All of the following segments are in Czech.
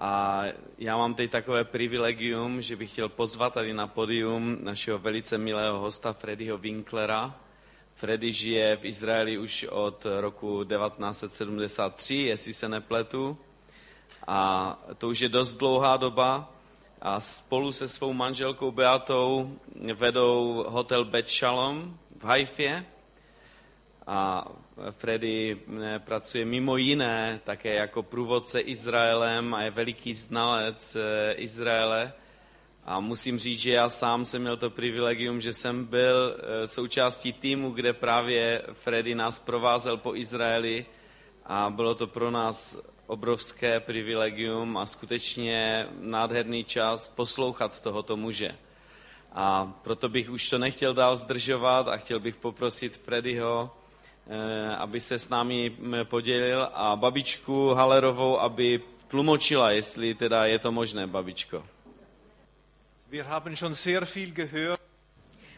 A já mám teď takové privilegium, že bych chtěl pozvat tady na podium našeho velice milého hosta Freddyho Winklera. Freddy žije v Izraeli už od roku 1973, jestli se nepletu. A to už je dost dlouhá doba. A spolu se svou manželkou Beatou vedou hotel Bet Shalom v Haifě. A Freddy eh, pracuje mimo jiné také jako průvodce Izraelem a je veliký znalec eh, Izraele. A musím říct, že já sám jsem měl to privilegium, že jsem byl eh, součástí týmu, kde právě Freddy nás provázel po Izraeli a bylo to pro nás obrovské privilegium a skutečně nádherný čas poslouchat tohoto muže. A proto bych už to nechtěl dál zdržovat a chtěl bych poprosit Freddyho, aby se s námi podělil a babičku Halerovou, aby tlumočila, jestli teda je to možné, babičko. Wir haben schon sehr viel gehört.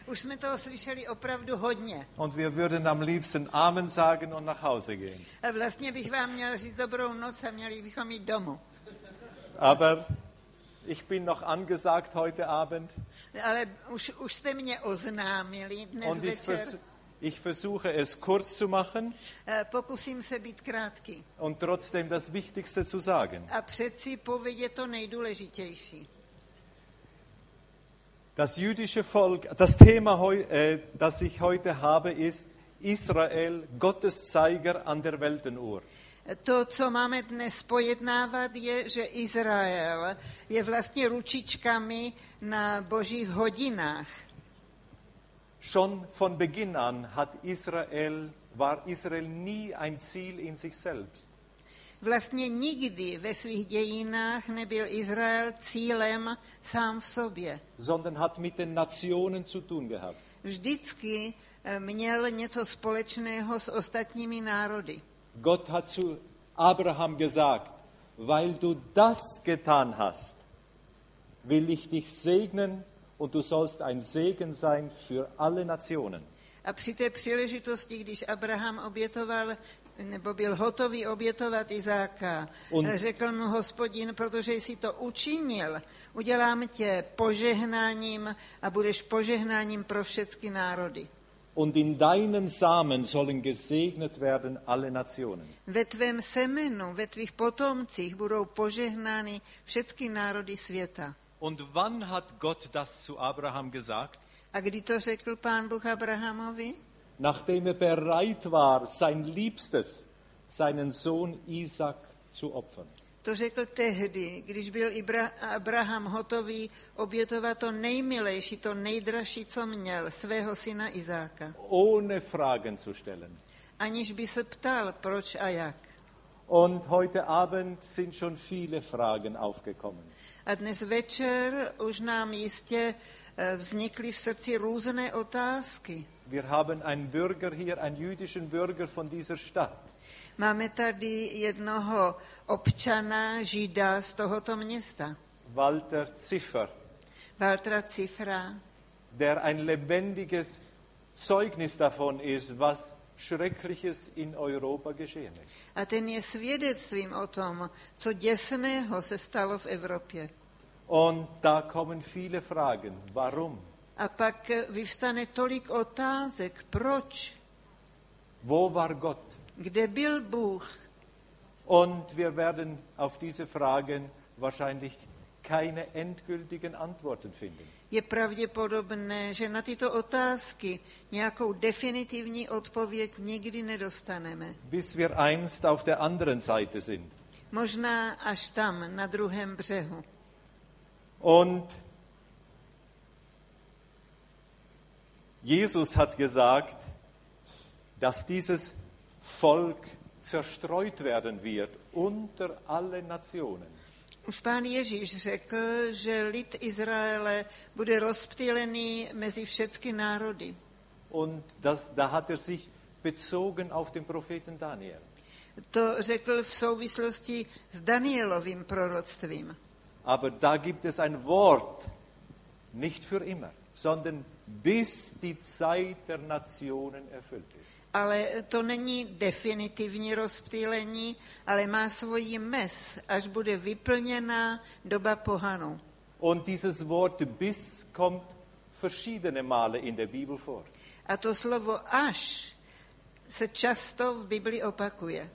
Už jsme toho slyšeli opravdu hodně. Und wir würden am liebsten Amen sagen und nach Hause gehen. A vlastně bych vám měl říct dobrou noc a měli bychom jít domů. Aber ich bin noch angesagt heute Abend. Ale už, už jste mě oznámili dnes Und ich, večer. vers ich versuche es kurz zu machen Pokusím se být krátký. und trotzdem das Wichtigste zu sagen. A přeci povědět to nejdůležitější. Das jüdische Volk, das Thema, äh, das ich heute habe, ist Israel, Gottes Zeiger an der Weltenuhr. To, co máme dnes pojednávat, je, že Izrael je vlastně ručičkami na božích hodinách. Schon von Beginn an hat Israel, war Israel nie ein Ziel in sich selbst. Vlastně nikdy ve svých dějinách nebyl Izrael cílem sám v sobě. sondern hat mit den Nationen zu tun gehabt. Vždycky eh, měl něco společného s ostatními národy. Gott hat zu Abraham gesagt, weil du das getan hast, will ich dich segnen und du sollst ein Segen sein für alle Nationen. A při té příležitosti, když Abraham obětoval, nebo byl hotový obětovat Izáka, eh, řekl mu hospodin, protože jsi to učinil, udělám tě požehnáním a budeš požehnáním pro všechny národy. Und in deinem Samen sollen gesegnet werden alle Nationen. Ve tvém semenu, ve tvých potomcích budou požehnány všechny národy světa. Und wann hat Gott das zu Abraham gesagt? A kdy to řekl pán Bůh Abrahamovi? Nachdem er bereit war, sein Liebstes, seinen Sohn Isaac zu opfern. To řekl tehdy, když byl Abraham hotový obětovat to nejmilejší, to nejdražší, co měl, svého syna Izáka. ohne Fragen zu stellen. Aniž by se ptal, proč a jak. Und heute Abend sind schon viele Fragen aufgekommen. A dnes večer už nám jistě eh, vznikly v srdci různé otázky. Wir haben einen Bürger hier, einen jüdischen Bürger von dieser Stadt. Máme tady jednoho občana, žida z tohoto města, Walter Ziffer, Valtra Cifra, der ein lebendiges Zeugnis davon ist, was Schreckliches in Europa geschehen ist. a ten je svědectvím o tom, co děsného se stalo v Evropě. Und da kommen viele Fragen. Warum? A pak eh, vyvstane tolik otázek, proč, Wo war Gott? kde byl Bůh. Und wir werden auf diese Fragen wahrscheinlich keine endgültigen Antworten finden. Je pravděpodobné, že na tyto otázky nějakou definitivní odpověď nikdy nedostaneme. Bis wir einst auf der anderen Seite sind. Možná až tam, na druhém břehu. Und Jesus hat gesagt, dass dieses Volk zerstreut werden wird unter alle Nationen. Už pán Ježíš řekl, že lid Izraele bude rozptýlený mezi všechny národy. Und das, da hat er sich bezogen auf den Propheten Daniel. To řekl v souvislosti s Danielovým proroctvím. Aber da gibt es ein Wort, nicht für immer, sondern bis die Zeit der Nationen erfüllt ist. Ale to není definitivní rozptýlení, ale má svoji mes, až bude vyplněná doba pohanů. Und dieses Wort bis kommt verschiedene Male in der Bibel vor. A to slovo až se často v Bibli opakuje.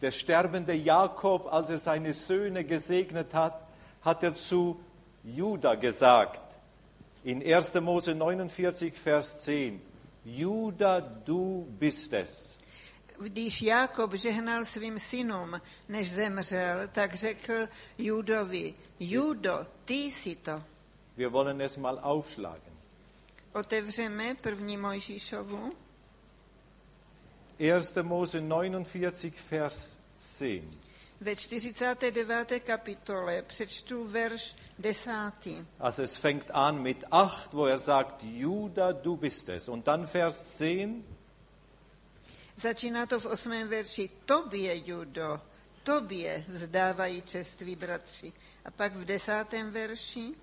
Der sterbende Jakob, als er seine Söhne gesegnet hat, hat er zu Juda gesagt, in 1. Mose 49, Vers 10, Juda, du bist es. Když Jákob žehnal svým synům, než zemřel, tak řekl Judovi, Judo, ty jsi to. Wir wollen es mal aufschlagen. Otevřeme první Mojžíšovu, 1. Mose 49, Vers 10. ve 49. kapitole přečtu verš 10. Also es fängt an mit 8, wo er sagt, Juda, du bist es. Und dann Vers 10, Začíná to v osmém verši. Tobě, Judo, tobě vzdávají čeství bratři. A pak v desátém verši.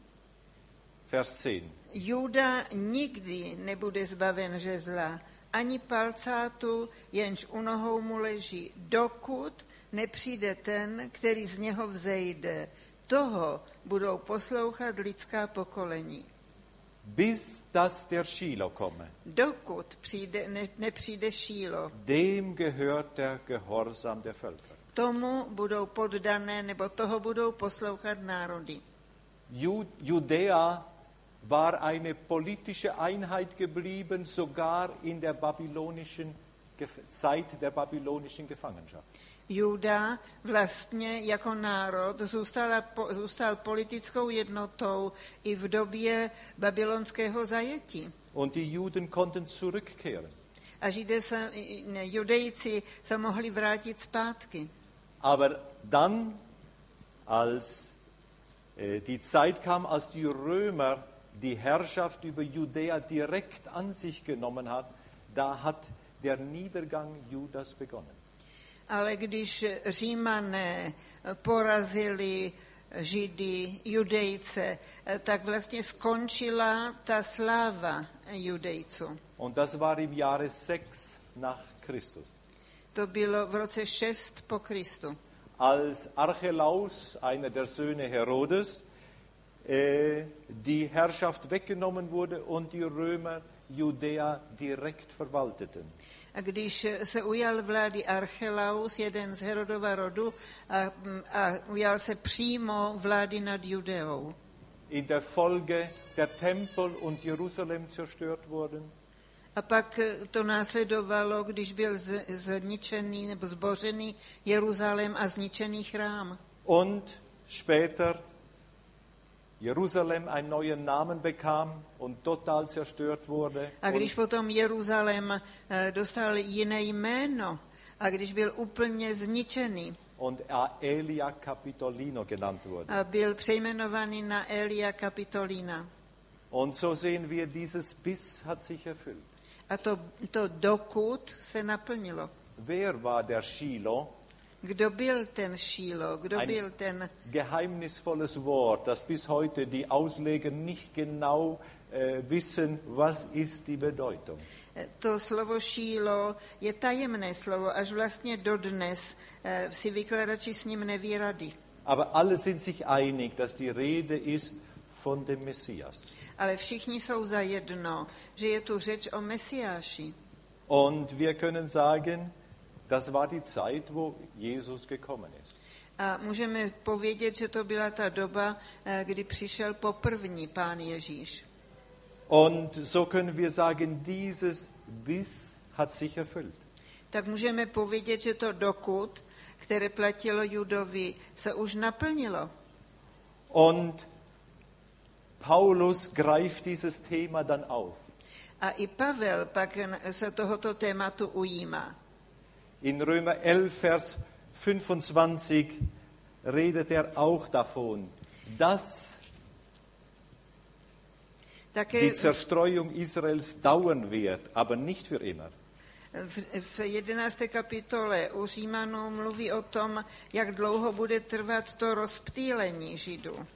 Vers 10. Juda nikdy nebude zbaven žezla, ani palcátu, jenž u nohou mu leží, dokud nepřijde ten, který z něho vzejde. Toho budou poslouchat lidská pokolení. Bis dass der Shiloh komme. Dokud přijde, ne, nepřijde Šílo, Dem gehört der Gehorsam der Völker. tomu budou poddané, nebo toho budou poslouchat národy. Ju- Judäa war eine politische Einheit geblieben, sogar in der babylonischen Zeit der babylonischen Gefangenschaft. Juda vlastně jako národ zůstala, zůstal politickou jednotou i v době babylonského zajetí. Und die Juden konnten zurückkehren. A židé se, ne, judejci se mohli vrátit zpátky. Aber dann, als äh, die Zeit kam, als die Römer die Herrschaft über Judäa direkt an sich genommen hat, da hat der Niedergang Judas begonnen. Ale když římané porazili židy, judejce, tak vlastně skončila ta sláva judejců. Und das war im Jahre 6 nach Christus. To bylo v roce 6 po Kristu. Als Archelaus, einer der Söhne Herodes, äh, die Herrschaft weggenommen wurde und die Römer Judäa direkt verwalteten. A když se ujal vlády Archelaus, jeden z Herodova rodu, a, a ujal se přímo vlády nad Judeou. In der Folge der Tempel und Jerusalem zerstört wurden, A pak to následovalo, když byl zničený nebo zbořený Jeruzalém a zničený chrám. und später Jerusalem einen neuen Namen bekam und total zerstört wurde. A když Und, potom Jeruzalém eh, dostal jiné jméno a když byl úplně zničený und Elia Capitolino genannt wurde. a byl přejmenovaný na Elia Kapitolína. Und so sehen wir, dieses Biss hat sich erfüllt. A to, to dokud se naplnilo. Wer war der Shiloh? Kdo byl ten Šílo? Kdo Ein- byl ten Geheimnisvolles Wort, das bis heute die Ausleger nicht genau äh, wissen, was ist die Bedeutung. To slovo šílo je tajemné slovo, až vlastně dodnes eh, si vykladači s ním neví rady. Aber alle sind sich einig, dass die Rede ist von dem Messias. Ale všichni jsou za jedno, že je tu řeč o Mesiáši. Und wir können sagen, das war die Zeit, wo Jesus gekommen ist. A můžeme povědět, že to byla ta doba, eh, kdy přišel poprvní pán Ježíš. Und so können wir sagen, dieses Biss hat sich erfüllt. Tak můžeme povědět, že to dokud, které platilo Judovi, se už naplnilo. Und Paulus greift dieses Thema dann auf. A i Pavel pak se tohoto tématu ujímá. In Römer 11, Vers 25 redet er auch davon, dass die Zerstreuung Israels dauern wird, aber nicht für immer. v 11. kapitole u Římanů mluví o tom, jak dlouho bude trvat to rozptýlení Židů.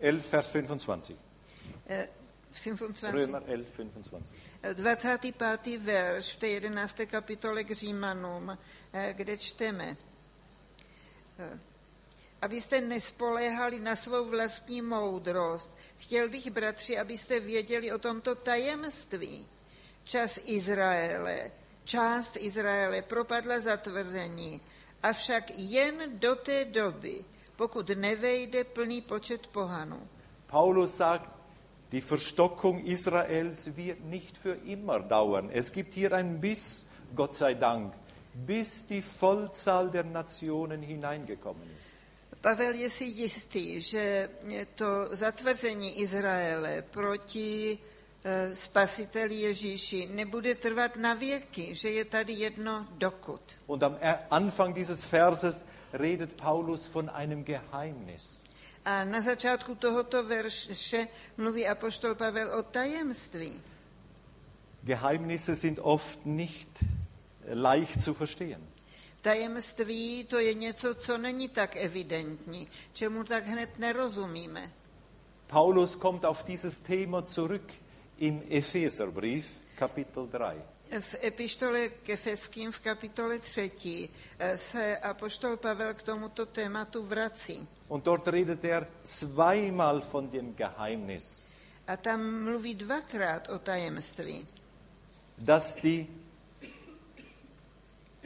11, 11 Vers 25. Eh, 25. Römer 11, 25. 25. verš v té 11. kapitole k Římanům, eh, kde čteme, eh, abyste nespoléhali na svou vlastní moudrost. Chtěl bych, bratři, abyste věděli o tomto tajemství. Čas Izraele, část Izraele propadla zatvrzení, avšak jen do té doby, pokud nevejde plný počet pohanů. Paulus sagt, die Verstockung Israels wird nicht für immer dauern. Es gibt hier ein Biss, Gott sei Dank, bis die Vollzahl der Nationen hineingekommen ist. Pavel je si jistý, že to zatvrzení Izraele proti eh, spasiteli Ježíši nebude trvat na věky, že je tady jedno dokud. Und am Er- Anfang dieses Verses redet Paulus von einem Geheimnis. A na začátku tohoto verše mluví apoštol Pavel o tajemství. Geheimnisse sind oft nicht leicht zu verstehen. Tajemství to je něco, co není tak evidentní, čemu tak hned nerozumíme. Paulus kommt auf dieses Thema zurück im Epheserbrief, Kapitel 3. V epištole k Efeským v kapitole 3 se apoštol Pavel k tomuto tématu vrací. Und dort redet er zweimal von dem Geheimnis, A tam mluví dvakrát o tajemství. dass die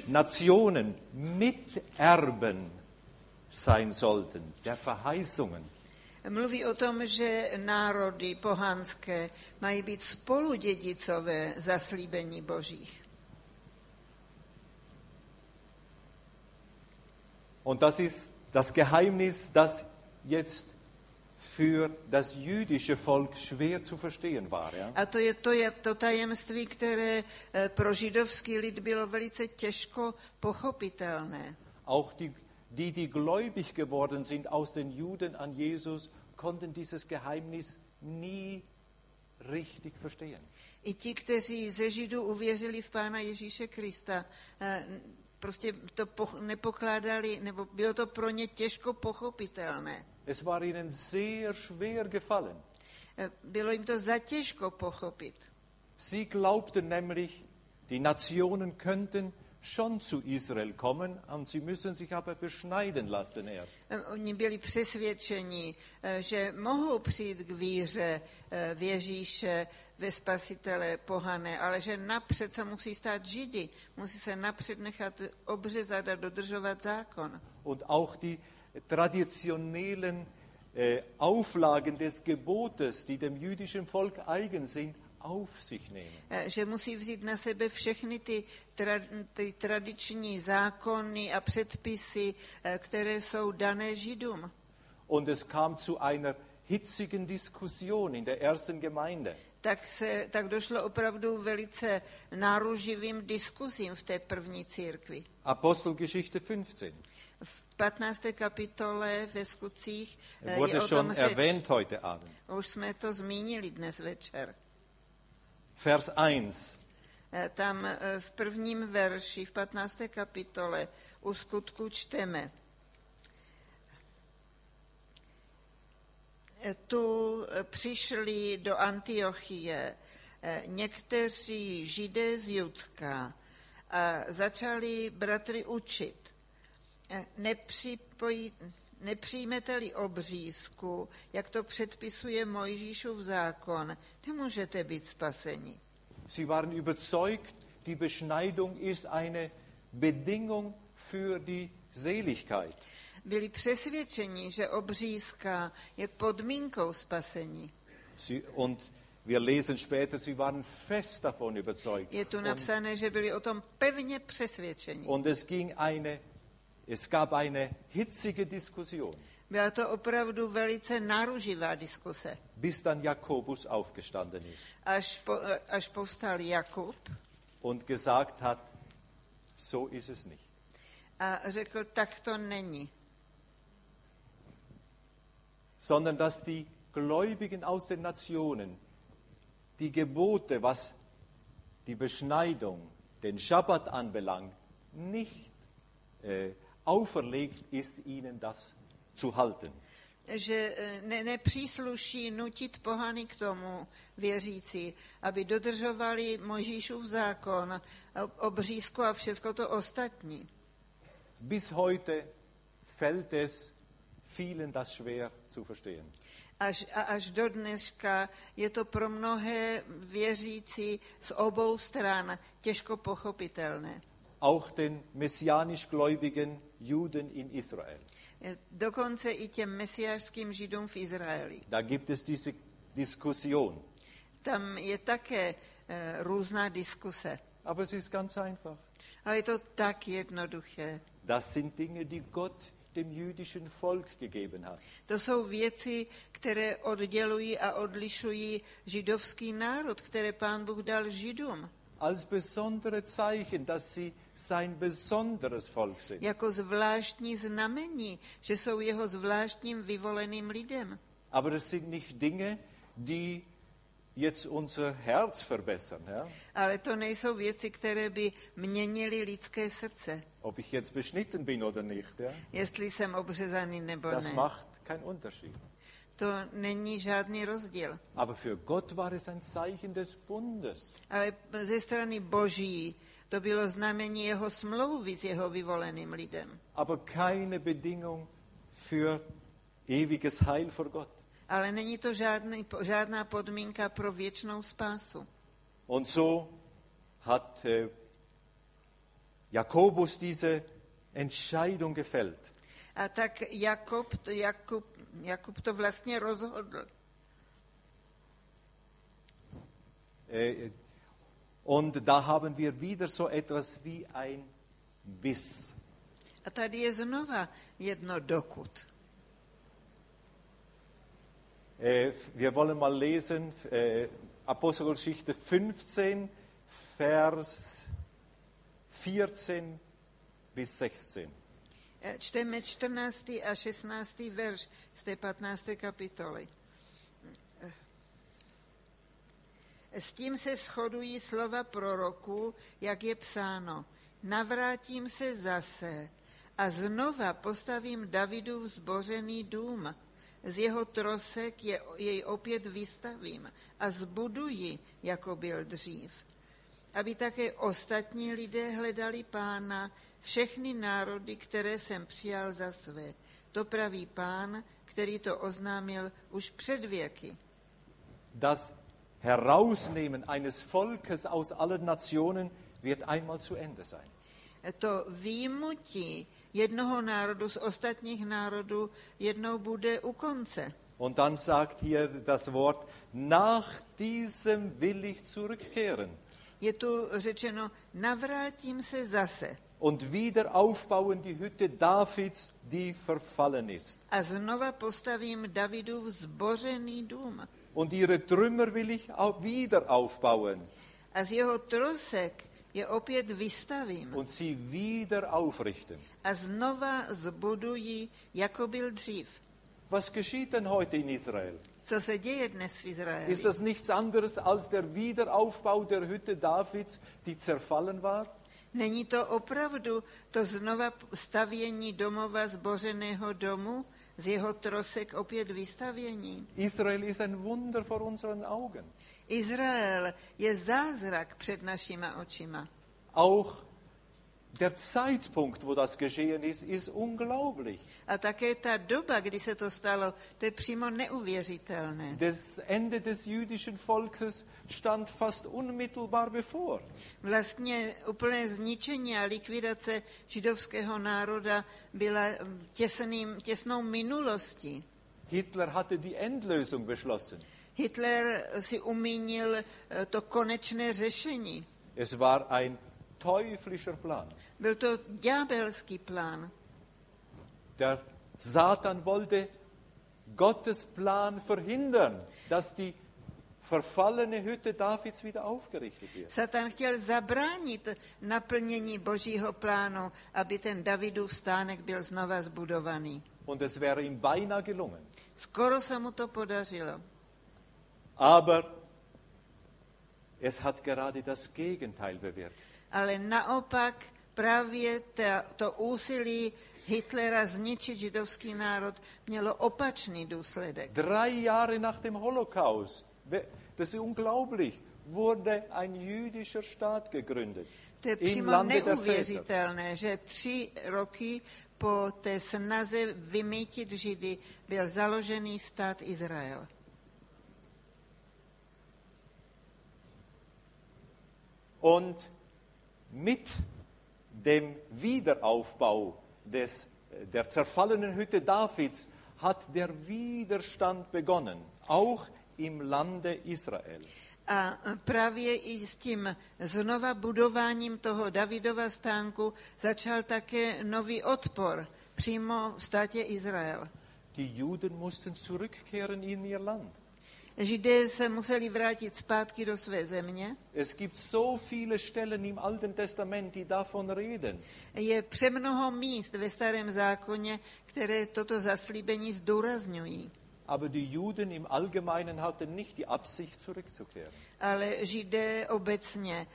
Nationen Miterben sein sollten, der Verheißungen. Mluví o tom, že národy pohanské mají být spoludědicové zaslíbení božích. Und das ist das Geheimnis, das jetzt für das jüdische Volk schwer zu verstehen war. Ja? A to je to, je to tajemství, které eh, pro židovský lid bylo velice těžko pochopitelné. Auch die, die, die gläubig geworden sind aus den Juden an Jesus, konnten dieses Geheimnis nie richtig verstehen. I ti, kteří ze Židů uvěřili v Pána Ježíše Krista, eh, prostě to nepokládali, nebo bylo to pro ně těžko pochopitelné. Es war ihnen sehr schwer gefallen. Eh, Bylo jim to zatěžko pochopit. Sie glaubten nämlich, die Nationen könnten schon zu Israel kommen und sie müssen sich aber beschneiden lassen erst. Eh, Oni byli přesvědčeni, eh, že mohou přijít k víře v Ježíše, ve spasitele pohané, ale že napřed se musí stát židi, musí se napřed nechat obřezat a dodržovat zákon. und auch die traditionellen äh, Auflagen des Gebotes, die dem jüdischen Volk eigen sind, auf sich nehmen. Eh, Že musí vzít na sebe všechny ty, tra, ty tradiční zákony a předpisy, eh, které jsou dané židům. Und es kam zu einer hitzigen Diskussion in der ersten Gemeinde. Tak, se, tak došlo opravdu velice náruživým diskuzím v té první církvi. Apostelgeschichte 15. V 15. kapitole ve skutcích eh, Wurde je o schon tom řeč. erwähnt heute Abend. Už jsme to zmínili dnes večer. Vers 1. Eh, Tam eh, v prvním verši, v 15. kapitole, u skutku čteme. Eh, Tu přišli do Antiochie někteří židé z Judska a začali bratry učit. Nepřipojí, nepřijmete-li obřízku, jak to předpisuje Mojžíšův zákon, nemůžete být spaseni. Sie waren überzeugt, die Beschneidung ist eine Bedingung für die Seligkeit. byli přesvědčeni, že obřízka je podmínkou spasení. Sie, und wir lesen später, sie waren fest davon überzeugt. Je tu Und, napsané, že byli o tom pevně přesvědčeni. und es ging eine, es gab eine hitzige Diskussion, Byla to opravdu velice náruživá diskuse. bis dann Jakobus aufgestanden ist Až, po, až povstal Jakub und gesagt hat, so ist es nicht. a řekl, tak to není. Sondern dass die Gläubigen aus den Nationen die Gebote, was die Beschneidung, den Schabbat anbelangt, nicht äh, auferlegt ist, ihnen das zu halten. že eh, ne, nepřísluší nutit pohany k tomu věřící, aby dodržovali Možíšův zákon, obřízku a všechno to ostatní. Bis heute fällt es vielen das schwer zu verstehen. Až, a až do dneška je to pro mnohé věřící z obou stran těžko pochopitelné. Auch den messianisch gläubigen Juden in Israel. Eh, Dokonce i těm mesiářským židům v Izraeli. Da gibt es diese Diskussion. Tam je také eh, různá diskuse. Aber es ist ganz einfach. Ale je to tak jednoduché. Das sind Dinge, die Gott dem jüdischen Volk gegeben hat. To jsou věci, které oddělují a odlišují židovský národ, které pán Bůh dal židům. Als besondere Zeichen, dass sie sein besonderes Volk sind. Jako zvláštní znamení, že jsou jeho zvláštním vyvoleným lidem. Aber es sind nicht Dinge, die jetzt unser Herz verbessern. Ja? Ale to nejsou věci, které by měnily lidské srdce. Ob ich jetzt beschnitten bin oder nicht, ja? Jestli jsem obřezaný nebo das ne. macht keinen Unterschied. To není žádný rozdíl. Aber für Gott war es ein Zeichen des Bundes. Ale ze strany Boží to bylo znamení jeho smlouvy s jeho vyvoleným lidem. aber keine Bedingung für ewiges Heil vor Gott. Ale není to žádný, žádná podmínka pro věčnou spásu. Und so hat äh, Jakobus diese Entscheidung gefällt. A tak Jakob, Jakub, Jakub to vlastně rozhodl. Äh, und da haben wir wieder so etwas wie ein Biss. A tady je znova jedno dokud. Äh, wir wollen mal lesen äh, Apostelgeschichte 15, Vers 14 bis 16. Eh, Čteme 14. a 16. verš z té 15. kapitoly. S tím se shodují slova proroků, jak je psáno. Navrátím se zase a znova postavím Davidův zbořený dům. Z jeho trosek je, jej opět vystavím a zbuduji, jako byl dřív aby také ostatní lidé hledali pána, všechny národy, které jsem přijal za své. To praví pán, který to oznámil už před věky. Das Herausnehmen eines Volkes aus allen Nationen wird einmal zu Ende sein. To výjimutí jednoho národu z ostatních národů jednou bude u konce. Und dann sagt hier das Wort, nach diesem will ich zurückkehren Je tu řečeno, navrátím se zase und wieder aufbauen die Hütte Davids, die verfallen ist. a znova postavím Davidův zbořený dům. Und ihre Trümmer will ich auch wieder aufbauen A z jeho trosek je opět vystavím. und sie wieder aufrichten. a znova zbudují, jako byl dřív. Was geschieht denn heute in Israel? Co se děje dnes v Izraeli? Ist das nichts anderes als der Wiederaufbau der Hütte Davids, die zerfallen war? Není to opravdu to znova stavění domova zbořeného domu, z jeho trosek opět vystavění? Israel ist ein Wunder vor unseren Augen. Izrael je zázrak před našima očima. Auch der Zeitpunkt, wo das geschehen ist, ist unglaublich. A také ta doba, kdy se to stalo, to je přímo neuvěřitelné. Das Ende des jüdischen Volkes stand fast unmittelbar bevor. Vlastně úplné zničení a likvidace židovského národa byla mm, těsným, těsnou minulostí. Hitler hatte die Endlösung beschlossen. Hitler si umínil eh, to konečné řešení. Es war ein teuflischer Plan. Byl to ďábelský plán. Der Satan wollte Gottes Plan verhindern, dass die verfallene Hütte Davids wieder aufgerichtet wird. Satan chtěl zabránit naplnění božího plánu, aby ten Davidův stánek byl znova zbudovaný. Und es wäre ihm beinahe gelungen. Skoro se mu to podařilo. Aber es hat gerade das Gegenteil bewirkt. Ale naopak právě ta, to úsilí Hitlera zničit židovský národ mělo opačný důsledek. Drei Jahre nach dem Holocaust, das ist unglaublich, wurde ein jüdischer Staat gegründet. Im Lande der Väter. že tři roky po té snaze vymítit Židy byl založený stát Izrael. Und mit dem Wiederaufbau des, der zerfallenen Hütte Davids hat der Widerstand begonnen, auch im Lande Israel. A právě i s tím znova budováním toho Davidova stánku začal také nový odpor přímo v státě Izrael. Die Juden mussten zurückkehren in ihr Land. Židé se museli vrátit zpátky do své země. Es gibt so viele Stellen im Alten Testament, die davon reden. Je přemnoho míst ve starém zákoně, které toto zaslíbení zdůrazňují. Aber die Juden im Allgemeinen hatten nicht die Absicht, zurückzukehren. Ale židé obecně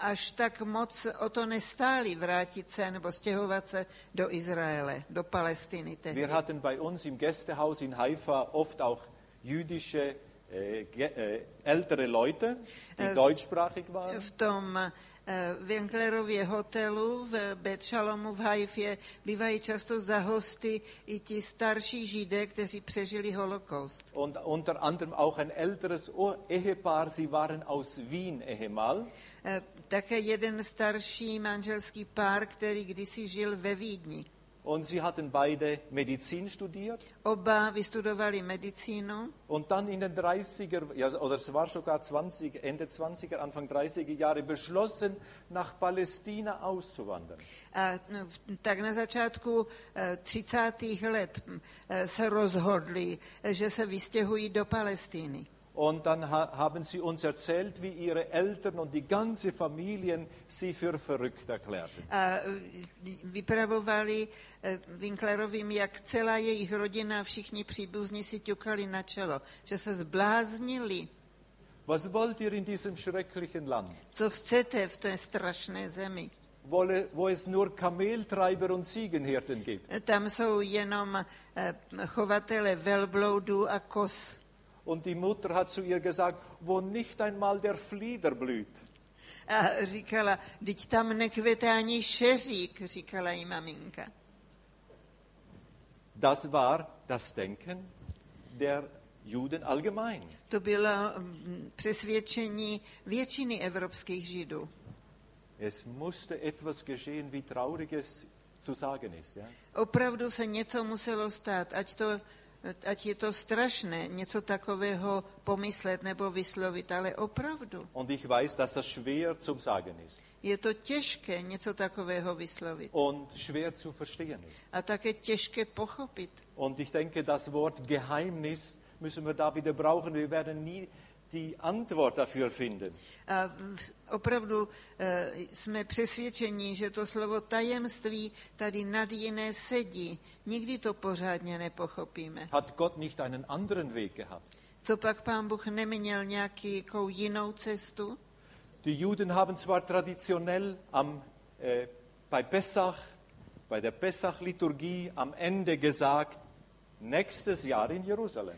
až tak moc o to nestáli vrátit se nebo stěhovat se do Izraele, do Palestiny tehdy. Wir hatten bei uns im Gästehaus in Haifa oft auch jüdische äh, äh, ältere Leute, die Äh, deutschsprachig waren. V tom eh, Winklerově hotelu v Betšalomu v Haifě bývají často za hosty i ti starší židé, kteří přežili holokaust. Und unter anderem auch ein älteres Ehepaar, sie waren aus Wien ehemal. Eh, Také jeden starší manželský pár, který kdysi žil ve Vídni. Und sie hatten beide Medizin studiert. Oba vystudovali medicínu Und dann in den 30er, ja, oder es war sogar 20, Ende 20er, Anfang 30er Jahre beschlossen, nach Palästina auszuwandern. a tak na začátku eh, 30. let hm, eh, se rozhodli, eh, že se vystěhují do Palestíny. Und dann ha haben sie uns erzählt, wie ihre Eltern und die ganze Familien sie für verrückt erklärten. A eh, vypravovali eh, Winklerovým, jak celá jejich rodina všichni příbuzní si ťukali na čelo, že se zbláznili. Was wollt ihr in diesem schrecklichen Land, Co chcete v té strašné zemi? wo, wo es nur Kameltreiber und Ziegenhirten gibt? Tam jsou jenom eh, chovatele velbloudů a kos. Und die Mutter hat zu ihr gesagt, wo nicht einmal der Flieder blüht. A říkala, teď tam nekvete ani šeřík, říkala jí maminka. Das war das Denken der Juden allgemein. To bylo mm, přesvědčení většiny evropských židů. Es musste etwas geschehen, wie traurig es zu sagen ist. Ja? Opravdu se něco muselo stát, ať, to, ať je to strašné, něco takového pomyslet nebo vyslovit, ale opravdu. Und ich weiß, dass das schwer zum Sagen ist Je to těžké něco takového vyslovit und schwer zu verstehen ist. a také těžké pochopit. Und ich denke, das Wort Geheimnis müssen wir da wieder brauchen. Wir werden nie die Antwort dafür finden. A opravdu eh, jsme přesvědčeni, že to slovo tajemství tady nad jiné sedí. Nikdy to pořádně nepochopíme. Hat Gott nicht einen anderen Weg gehabt? Co pak pán Bůh neměl nějakou jinou cestu? Die Juden haben zwar traditionell am, äh, bei Pessach, bei der Pessach-Liturgie am Ende gesagt, nächstes Jahr in Jerusalem.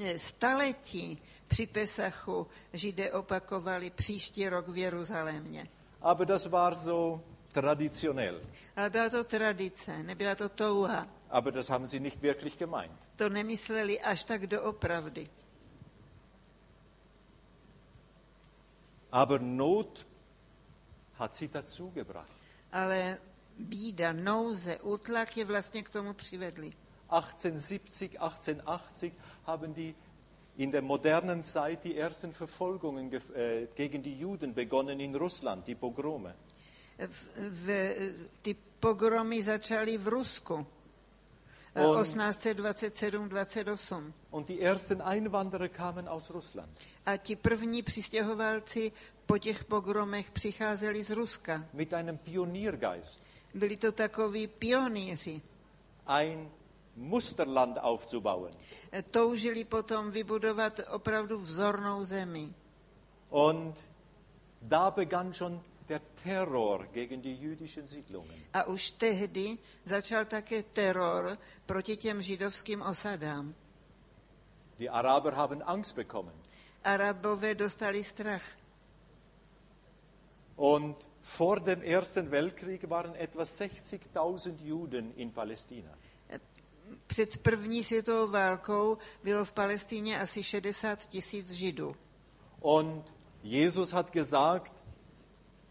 Eh, Staletí při Pesachu židé opakovali příští rok v Jeruzalémě. Aber das war so traditionell. Ale byla to tradice, nebyla to touha. Aber das haben sie nicht wirklich gemeint. To nemysleli až tak doopravdy. Aber Not hat sie dazu gebracht. Ale bída, nouze, útlak je vlastně k tomu přivedli. 1870, 1880 haben die in der modernen Zeit die ersten Verfolgungen äh, gegen die Juden begonnen in Russland, die Pogrome. V, v, ty pogromy začaly v Rusku. Eh, On- 1827-28. Und die ersten Einwanderer kamen aus Russland. A ti první přistěhovalci po těch pogromech přicházeli z Ruska. Mit einem Pioniergeist, Byli to takoví pionýři. ein Musterland aufzubauen. Eh, Toužili potom vybudovat opravdu vzornou zemi. Und da begann schon der Terror gegen die jüdischen Siedlungen. A už tehdy začal také teror proti těm židovským osadám. Die Araber haben Angst bekommen. Arabové dostali strach. Und vor dem Ersten Weltkrieg waren etwa 60.000 Juden in Palästina. Před první světovou válkou bylo v Palestíně asi 60 tisíc židů. Und Jesus hat gesagt,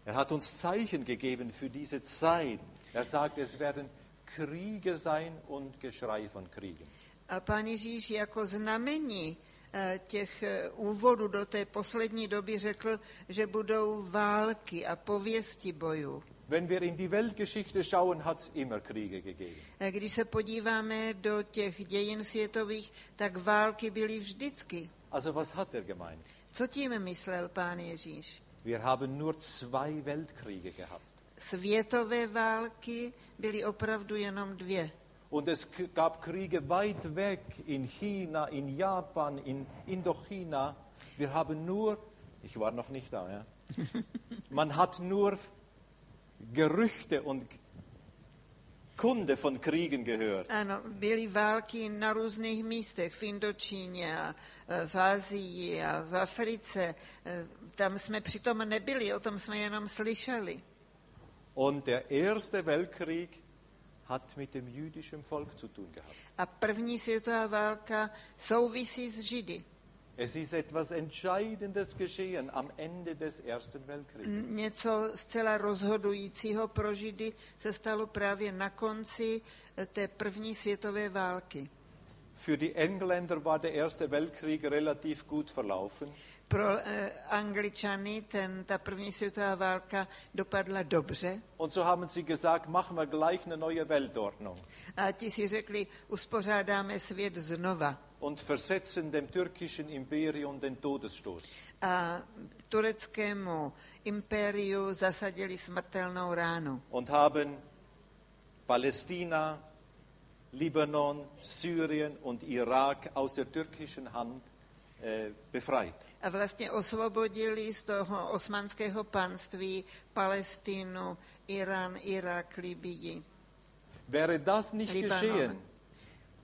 er hat uns Zeichen gegeben für diese Zeit. Er sagt, es werden Kriege sein und Geschrei von Kriegen. A pán Ježíš jako znamení eh, těch eh, úvodů do té poslední doby řekl, že budou války a pověsti bojů. Wenn wir in die Weltgeschichte schauen, hat es immer Kriege gegeben. Když se podíváme do těch dějin světových, tak války byly vždycky. Also was hat er gemeint? Co tím myslel pán Ježíš? Wir haben nur zwei Weltkriege gehabt. Světové války byly opravdu jenom dvě. Und es gab Kriege weit weg in China, in Japan, in Indochina. Wir haben nur, ich war noch nicht da, ja. Man hat nur Gerüchte und Kunde von Kriegen gehört. Ano, byly války na různých místech, v Indočíně, a e, v Asii a v Africe. E, Tam jsme přitom nebyli, o tom jsme jenom slyšeli. Und der Erste Weltkrieg hat mit dem jüdischen Volk zu tun gehabt. A první světová válka souvisí s Židy. Es ist etwas Entscheidendes geschehen am Ende des Ersten Weltkrieges. N- Něco zcela rozhodujícího pro Židy se stalo právě na konci e, té první světové války. Für die Engländer war der Erste Weltkrieg relativ gut verlaufen. Pro eh, Angličany ten, ta první světová válka dopadla dobře Und so haben sie gesagt, machen wir gleich eine neue Weltordnung a ti si řekli, uspořádáme svět znova. Und versetzen dem türkischen Imperium den Todesstoß. A tureckému impériu zasadili smrtelnou ránu. Und haben Palästina, Libanon, Syrien und Irak aus der türkischen Hand äh, befreit. A vlastně osvobodili z toho osmanského panství Palestínu, Irán, Irak, Libii. Wäre das nicht Libanon. geschehen,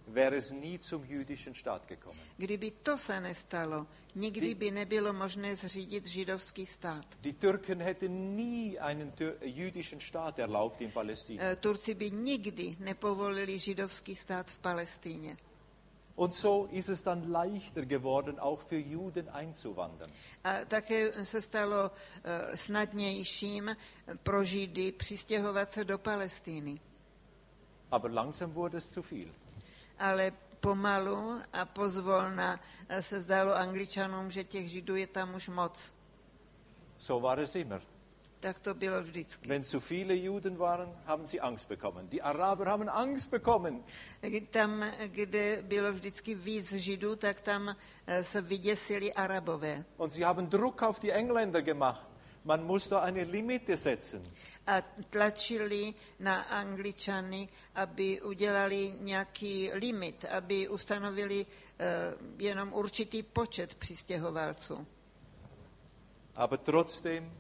wäre es nie zum jüdischen Staat gekommen. Kdyby to se nestalo, nikdy by nebylo možné zřídit židovský stát. Die Türken hätten nie einen jüdischen Staat erlaubt in Palästina. Eh, Turci by nikdy nepovolili židovský stát v Palestíně. Und so ist es dann leichter geworden, auch für Juden einzuwandern. A také se stalo eh, snadnějším pro Židy přistěhovat se do Palestíny. Aber langsam wurde es zu viel. Ale pomalu a pozvolna eh, se zdálo Angličanům, že těch Židů je tam už moc. So war es immer. Tak to bylo vždycky. Wenn zu viele Juden waren, haben sie Angst bekommen. Die Araber haben Angst bekommen. Tam, kde bylo vždycky víc Židů, tak tam eh, se vyděsili Arabové. Und sie haben Druck auf die Engländer gemacht. Man muss da eine Limite setzen. A tlačili na Angličany, aby udělali nějaký limit, aby ustanovili eh, jenom určitý počet přistěhovalců. Aber trotzdem,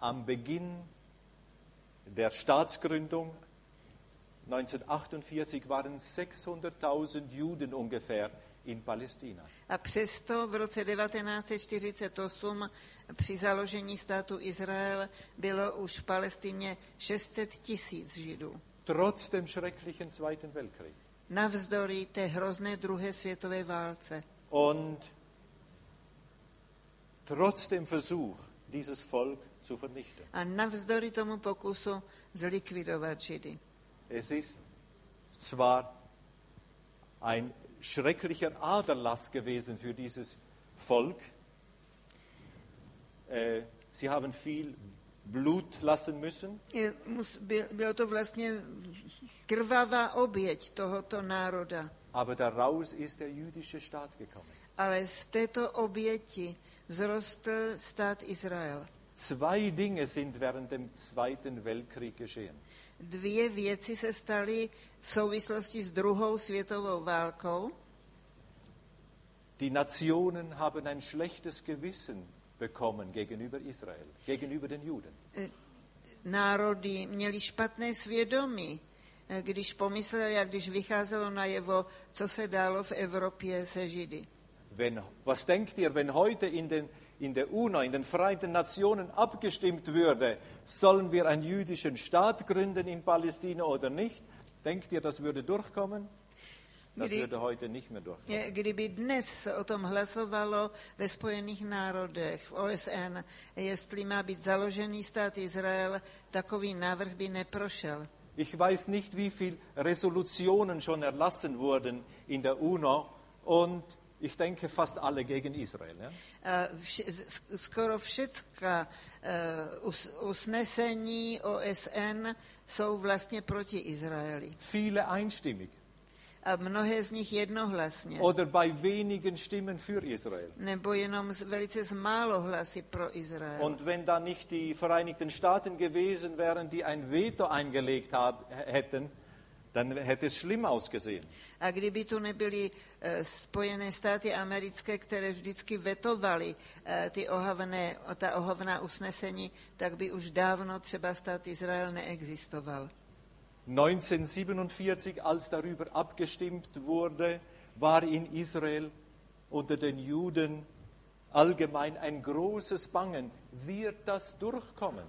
am Beginn der Staatsgründung 1948 waren 600.000 Juden ungefähr in Palästina. A přesto v roce 1948 při založení státu Izrael bylo už v Palestině 600 tisíc Židů. Trotz dem schrecklichen Zweiten Weltkrieg. Navzdory té hrozné druhé světové válce. Und trotz dem Versuch, dieses Volk zu vernichten. A navzdory tomu pokusu zlikvidovat Židy. Es ist zwar ein schrecklicher Aderlass gewesen für dieses Volk. Äh, sie haben viel Blut lassen müssen, Je- mus- by- Bylo to vlastně krvavá oběť tohoto národa. aber daraus ist der jüdische Staat gekommen. Ale z této oběti vzrostl stát Izrael. Zwei Dinge sind während dem Zweiten Weltkrieg geschehen. Dvě věci se staly v souvislosti s druhou světovou válkou. Die Nationen haben ein schlechtes Gewissen bekommen gegenüber Israel, gegenüber den Juden. Eh, národy měly špatné svědomí, eh, když pomysleli a když vycházelo najevo, co se dálo v Evropě se Židy. Wenn, was denkt ihr, wenn heute in, den, in der UNO, in den Vereinten Nationen abgestimmt würde, sollen wir einen jüdischen Staat gründen in Palästina oder nicht? Denkt ihr, das würde durchkommen? Das Kdy- würde heute nicht mehr durchkommen. Kdyby dnes se o tom hlasovalo ve Spojených národech, v OSN, jestli má být založený stát Izrael, takový návrh by neprošel. Ich weiß nicht, wie viele Resolutionen schon erlassen wurden in der UNO und ich denke fast alle gegen Israel. Ja? S- skoro eh, us- usnesení OSN jsou vlastně proti Izraeli. Viele einstimmig A mnohé z nich jednohlasně. oder bei wenigen Stimmen für Israel. Nebo jenom z, velice z málo hlasy pro Izrael. Und wenn da nicht die Vereinigten Staaten gewesen wären, die ein Veto eingelegt hab, hätten, dann hätte es schlimm ausgesehen. A kdyby tu nebyly eh, Spojené státy americké, které vždycky vetovaly eh, ty ohavné, ta ohavná usnesení, tak by už dávno třeba stát Izrael neexistoval. 1947, als darüber abgestimmt wurde, war in Israel unter den Juden allgemein ein großes Bangen. Wird das durchkommen?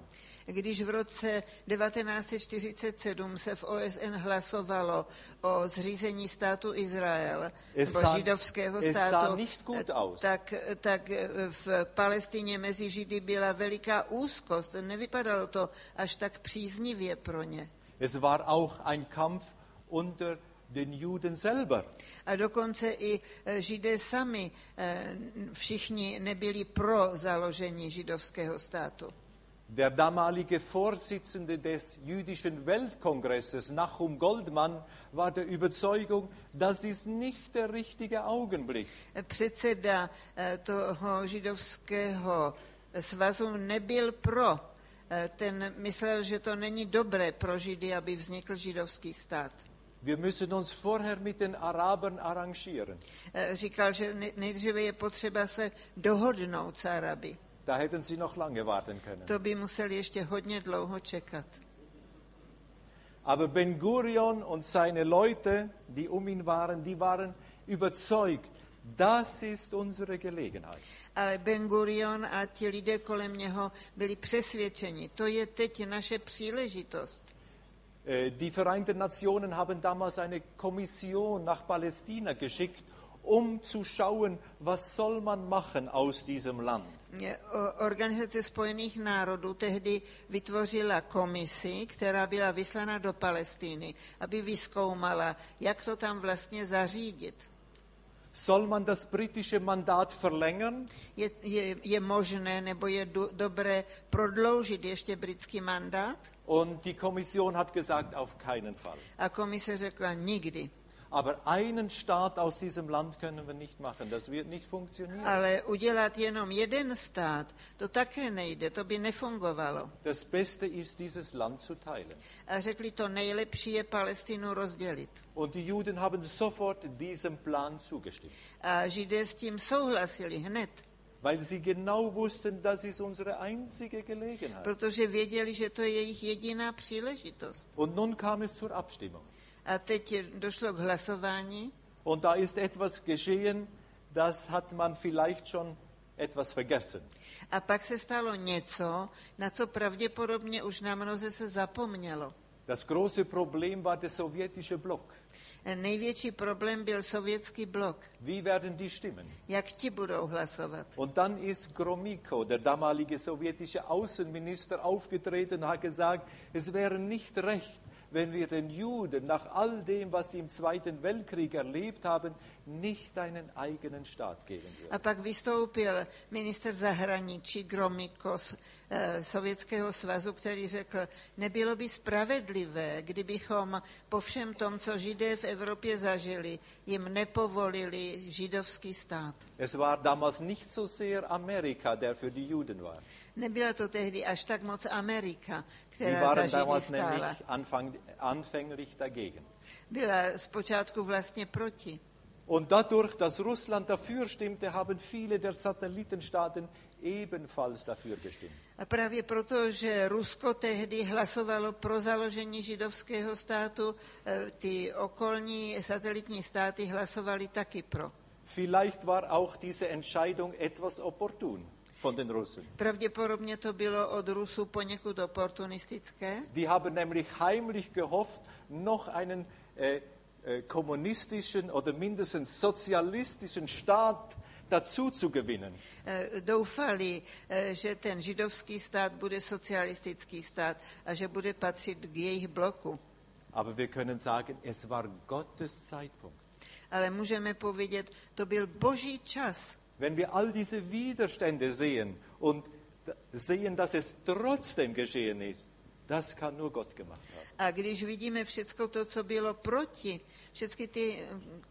Když v roce 1947 se v OSN hlasovalo o zřízení státu Izrael, Es nebo sah- židovského es sah státu, nicht gut eh, aus. tak, tak eh, v Palestině mezi Židy byla veliká úzkost. Nevypadalo to až tak příznivě pro ně. Es war auch ein Kampf unter den Juden selber. A dokonce i eh, Židé sami všichni nebyli pro založení židovského státu. Der damalige Vorsitzende des jüdischen Weltkongresses, Nachum Goldmann, war der Überzeugung, das ist nicht der richtige Augenblick. Předseda eh, toho židovského svazu nebyl pro. Ten myslel, že to není dobré pro Židy, aby vznikl židovský stát. Wir müssen uns vorher mit den Arabern arrangieren. Říkal, že nej- nejdříve je potřeba se dohodnout s Araby. Da hätten sie noch lange warten können. To by museli ještě hodně dlouho čekat. Aber Ben Gurion und seine Leute, die um ihn waren, die waren überzeugt, das ist unsere Gelegenheit. Ale Ben Gurion a ti lidé kolem něho byli přesvědčeni, to je teď naše příležitost. Äh, Die Vereinten Nationen haben damals eine Kommission nach Palästina geschickt, um zu schauen, was soll man machen aus diesem Land. Organizace spojených národů tehdy vytvořila komisi, která byla vyslaná do Palestíny, aby vyskoumala, jak to tam vlastně zařídit. Soll man das britische Mandat verlängern? Je, je, je možné nebo je do, dobré prodloužit ještě britský mandát? Und die Kommission hat gesagt, auf keinen Fall. A komise řekla nikdy. Aber einen Staat aus diesem Land können wir nicht machen. Das wird nicht funktionieren. Ale udělat jenom jeden stát, to také nejde, to by nefungovalo. Das Beste ist, dieses Land zu teilen. A řekli, to nejlepší je Palestinu rozdělit. Und die Juden haben sofort diesem Plan zugestimmt, A židé s tím souhlasili hned, weil sie genau wussten, das ist unsere einzige Gelegenheit. protože věděli, že to je jejich jediná příležitost. Und nun kam es zur Abstimmung. A teď došlo k hlasování Und da ist etwas geschehen, das hat man vielleicht schon etwas vergessen. a pak se stalo něco, na co pravděpodobně už na mnoze se zapomnělo. Das große Problem war der sowjetische Block. Největší problém byl sovětský blok. Wie werden die stimmen? Jak ti budou hlasovat? Und dann ist Gromyko, der damalige sowjetische Außenminister, aufgetreten und hat gesagt, es wäre nicht recht, wenn wir den Juden nach all dem, was sie im Zweiten Weltkrieg erlebt haben, nicht einen eigenen Staat geben würden. A pak vystoupil minister zahraničí Gromyko z eh, Sovětského svazu, který řekl, nebylo by spravedlivé, kdybychom po všem tom, co židé v Evropě zažili, jim nepovolili židovský stát. Es war damals nicht so sehr Amerika, der für die Juden war. Nebyla to tehdy až tak moc Amerika, která za židy stála. nämlich anfang, anfänglich dagegen. Byla zpočátku vlastně proti. Und dadurch, dass Russland dafür stimmte, haben viele der Satellitenstaaten ebenfalls dafür gestimmt. A právě proto, že Rusko tehdy hlasovalo pro založení židovského státu, eh, ty okolní satelitní státy hlasovali taky pro. Vielleicht war auch diese Entscheidung etwas opportun von den Russen. Pravděpodobně to bylo od Rusů poněkud oportunistické. Die haben nämlich heimlich gehofft, noch einen äh, äh, kommunistischen oder mindestens sozialistischen Staat dazu zu gewinnen. Eh, Doufali, eh, že ten židovský stát bude socialistický stát a že bude patřit k jejich bloku. Aber wir können sagen, es war Gottes Zeitpunkt. Ale můžeme povědět, to byl boží čas. Wenn wir all diese Widerstände sehen und sehen, dass es trotzdem geschehen ist, das kann nur Gott gemacht haben. A když vidíme všechno to, co bylo proti, všechny ty mm,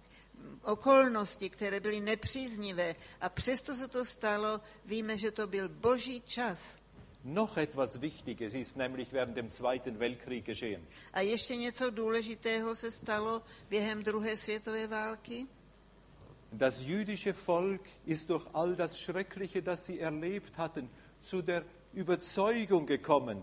okolnosti, které byly nepříznivé, a přesto se to stalo, víme, že to byl boží čas. Noch etwas Wichtiges ist nämlich während dem Zweiten Weltkrieg geschehen. A ještě něco důležitého se stalo během druhé světové války. Das jüdische Volk ist durch all das Schreckliche, das sie erlebt hatten, zu der Überzeugung gekommen,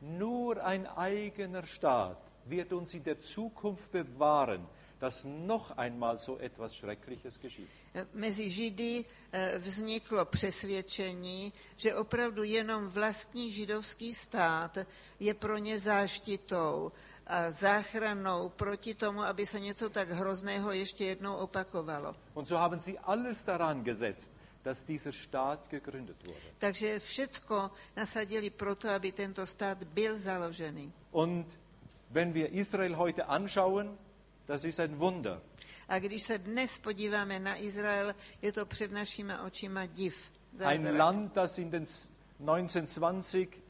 nur ein eigener Staat wird uns in der Zukunft bewahren, dass noch einmal so etwas Schreckliches geschieht. Mezi Židy eh, vzniklo přesvědčení, že opravdu jenom vlastní židovský stát je pro ně záštitou a záchranou proti tomu, aby se něco tak hrozného ještě jednou opakovalo. Und so haben sie alles daran gesetzt, dass dieser Staat gegründet wurde. Takže všecko nasadili proto, aby tento stát byl založený. Und wenn wir Israel heute anschauen, das ist ein Wunder. A když se dnes podíváme na Izrael, je to před našimi očima div. Ein zázrak. Land, das in den 1920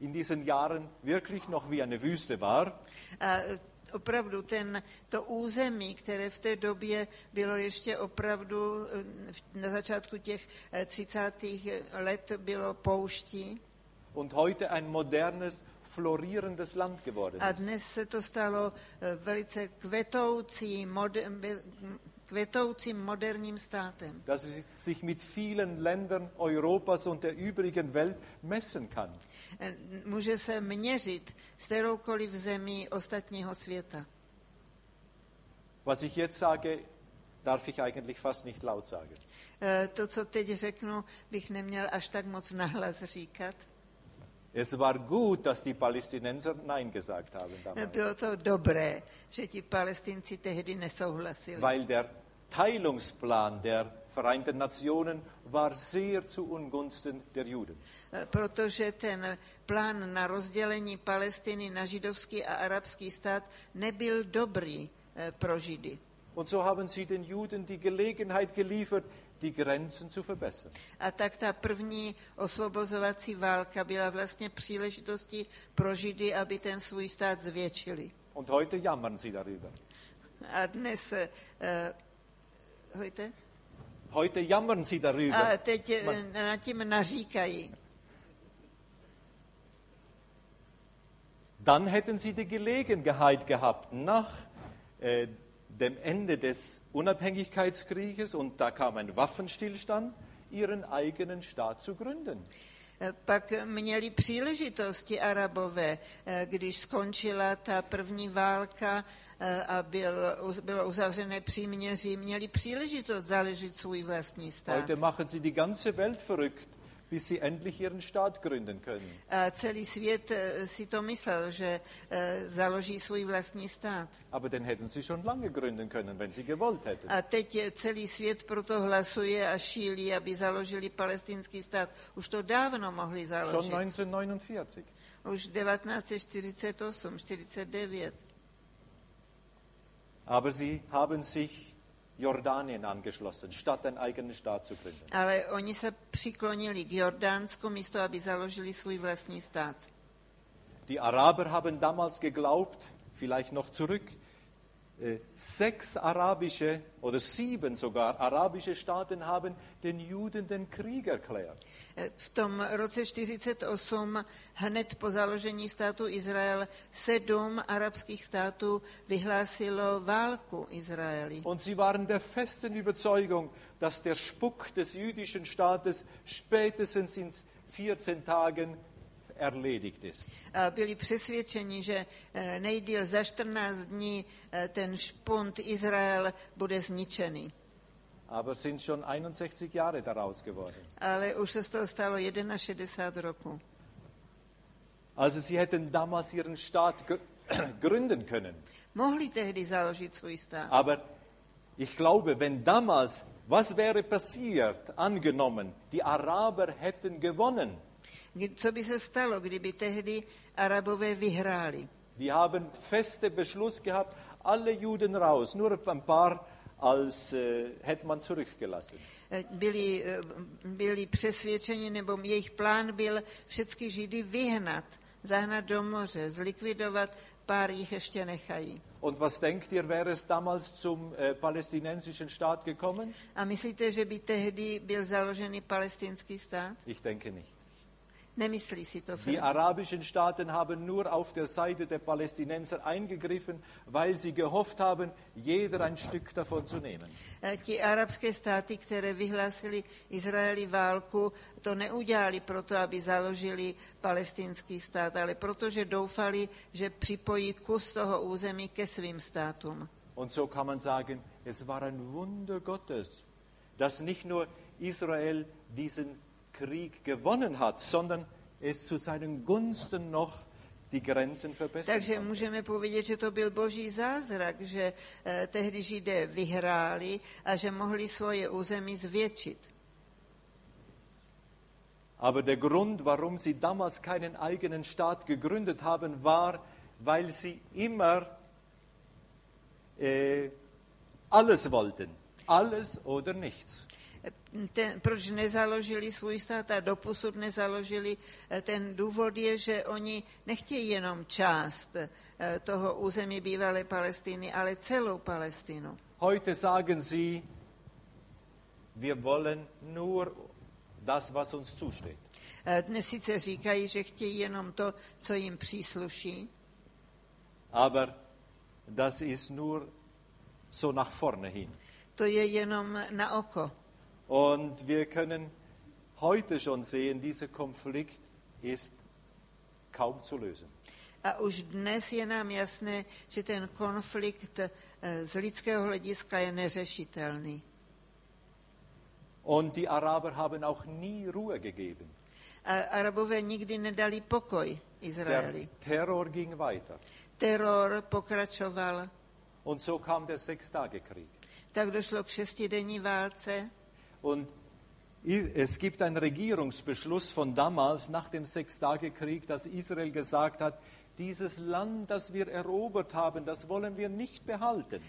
in diesen Jahren wirklich noch wie eine Wüste war. A e, opravdu ten, to území, které v té době bylo ještě opravdu e, na začátku těch e, 30. let bylo pouští und heute ein modernes, florierendes Land geworden a ist. dnes se to stalo e, velice kvetoucí, moder, kvetoucím moderním státem. Dass es sich mit vielen Ländern Europas und der übrigen Welt messen kann. E, Může se měřit s kteroukoliv zemí ostatního světa. Was ich jetzt sage, darf ich eigentlich fast nicht laut sagen. E, To, co teď řeknu, bych neměl až tak moc nahlas říkat. Es war gut, dass die Palästinenser Nein gesagt haben damals, Bylo to dobré, že ti palestinci tehdy nesouhlasili. weil der Teilungsplan der Vereinten Nationen war sehr zu Ungunsten der Juden. Eh, Protože ten plán na rozdělení Palestiny na židovský a arabský stát nebyl dobrý eh, pro Židy. Und so haben sie den Juden die Gelegenheit geliefert, die Grenzen zu verbessern. A tak ta první osvobozovací válka byla vlastně příležitostí pro Židy, aby ten svůj stát zvětšili. Und heute jammern sie darüber. A dnes, eh, hojte? Heute jammern sie darüber. A teď eh, nad tím naříkají. Dann hätten sie die Gelegenheit gehabt, nach äh, dem Ende des Unabhängigkeitskrieges, und da kam ein Waffenstillstand, ihren eigenen Staat zu gründen. Pak měli příležitosti Arabové, eh, když skončila ta první válka eh, a byl, bylo uzavřené příměří, měli příležitost založit svůj vlastní stát. Heute machen sie die ganze Welt verrückt, bis sie endlich ihren Staat gründen können. A celý svět eh, si to myslel, že eh, založí svůj vlastní stát. Aber den hätten sie schon lange gründen können, wenn sie gewollt hätten. A teď eh, celý svět proto hlasuje a šílí, aby založili palestinský stát. Už to dávno mohli Schon založit. 1949. Už 1948, 49. Aber sie haben sich Jordanien angeschlossen, statt einen eigenen Staat zu gründen. Ale oni se přiklonili k Jordánsku, místo aby založili svůj vlastní stát. Die Araber haben damals geglaubt, vielleicht noch zurück, sechs arabische oder sieben sogar arabische Staaten haben den Juden den Krieg erklärt. Eh, V tom roce 48, hned po založení státu Izrael, sedm arabských států vyhlásilo válku Izraeli. Und sie waren der festen Überzeugung, dass der Spuck des jüdischen Staates spätestens in 14 Tagen erledigt ist. A byli přesvědčeni, že eh, nejdíl za 14 dní eh, ten špunt Izrael bude zničený. Aber sind schon 61 Jahre daraus geworden. Ale už se z toho stalo 61 roku. Also sie hätten damals ihren Staat gr- gründen können. Mohli tehdy založit svůj stát. Aber ich glaube, wenn damals, was wäre passiert, angenommen, die Araber hätten gewonnen. Co by se stalo, kdyby tehdy Arabové vyhráli? Die haben feste Beschluss gehabt, alle Juden raus, nur ein paar als äh, hätte man zurückgelassen. Eh, Byli, eh, byli přesvědčeni, nebo jejich plán byl všechny Židy vyhnat, zahnat do moře, zlikvidovat, pár jich ještě nechají. Und was denkt ihr, wäre es damals zum äh, palästinensischen Staat gekommen? A myslíte, že by tehdy byl založený palestinský stát? Ich denke nicht. Die arabischen Staaten haben nur auf der Seite der Palästinenser eingegriffen, weil sie gehofft haben, jeder ein Stück davon zu nehmen. Eh, Ti arabské státy, které vyhlásili Izraeli válku, to neudělali proto, aby založili palestinský stát, ale protože doufali, že připojí kus toho území ke svým státům. Und so kann man sagen, es war ein Wunder Gottes, dass nicht nur Israel diesen Krieg gewonnen hat, sondern es zu seinen Gunsten noch die Grenzen verbessert Takže hat. můžeme povědět, že to byl boží zázrak, že eh, tehdy Židé vyhráli a že mohli svoje území zvětšit. Aber der Grund, warum sie damals keinen eigenen Staat gegründet haben, war, weil sie immer äh, alles wollten. Alles oder nichts. Ten, proč nezaložili svůj stát a doposud nezaložili, eh, ten důvod je, že oni nechtějí jenom část eh, toho území bývalé Palestiny, ale celou Palestinu. Heute sagen sie, wir wollen nur das, was uns zusteht. Eh, Dnes sice říkají, že chtějí jenom to, co jim přísluší, Aber das ist nur so nach vorne hin. to je jenom na oko. Und wir können heute schon sehen, dieser Konflikt ist kaum zu lösen. A už dnes je nám jasné, že ten konflikt eh, z lidského hlediska je neřešitelný. Und die Araber haben auch nie Ruhe gegeben. A Arabové nikdy nedali pokoj Der Izraeli. Terror ging weiter. Teror pokračoval, Und so kam der Sechstagekrieg. tak došlo k šestidenní válce Und es gibt einen Regierungsbeschluss von damals, nach dem Sechstagekrieg, dass Israel gesagt hat, dieses Land, das wir erobert haben, das wollen wir nicht behalten.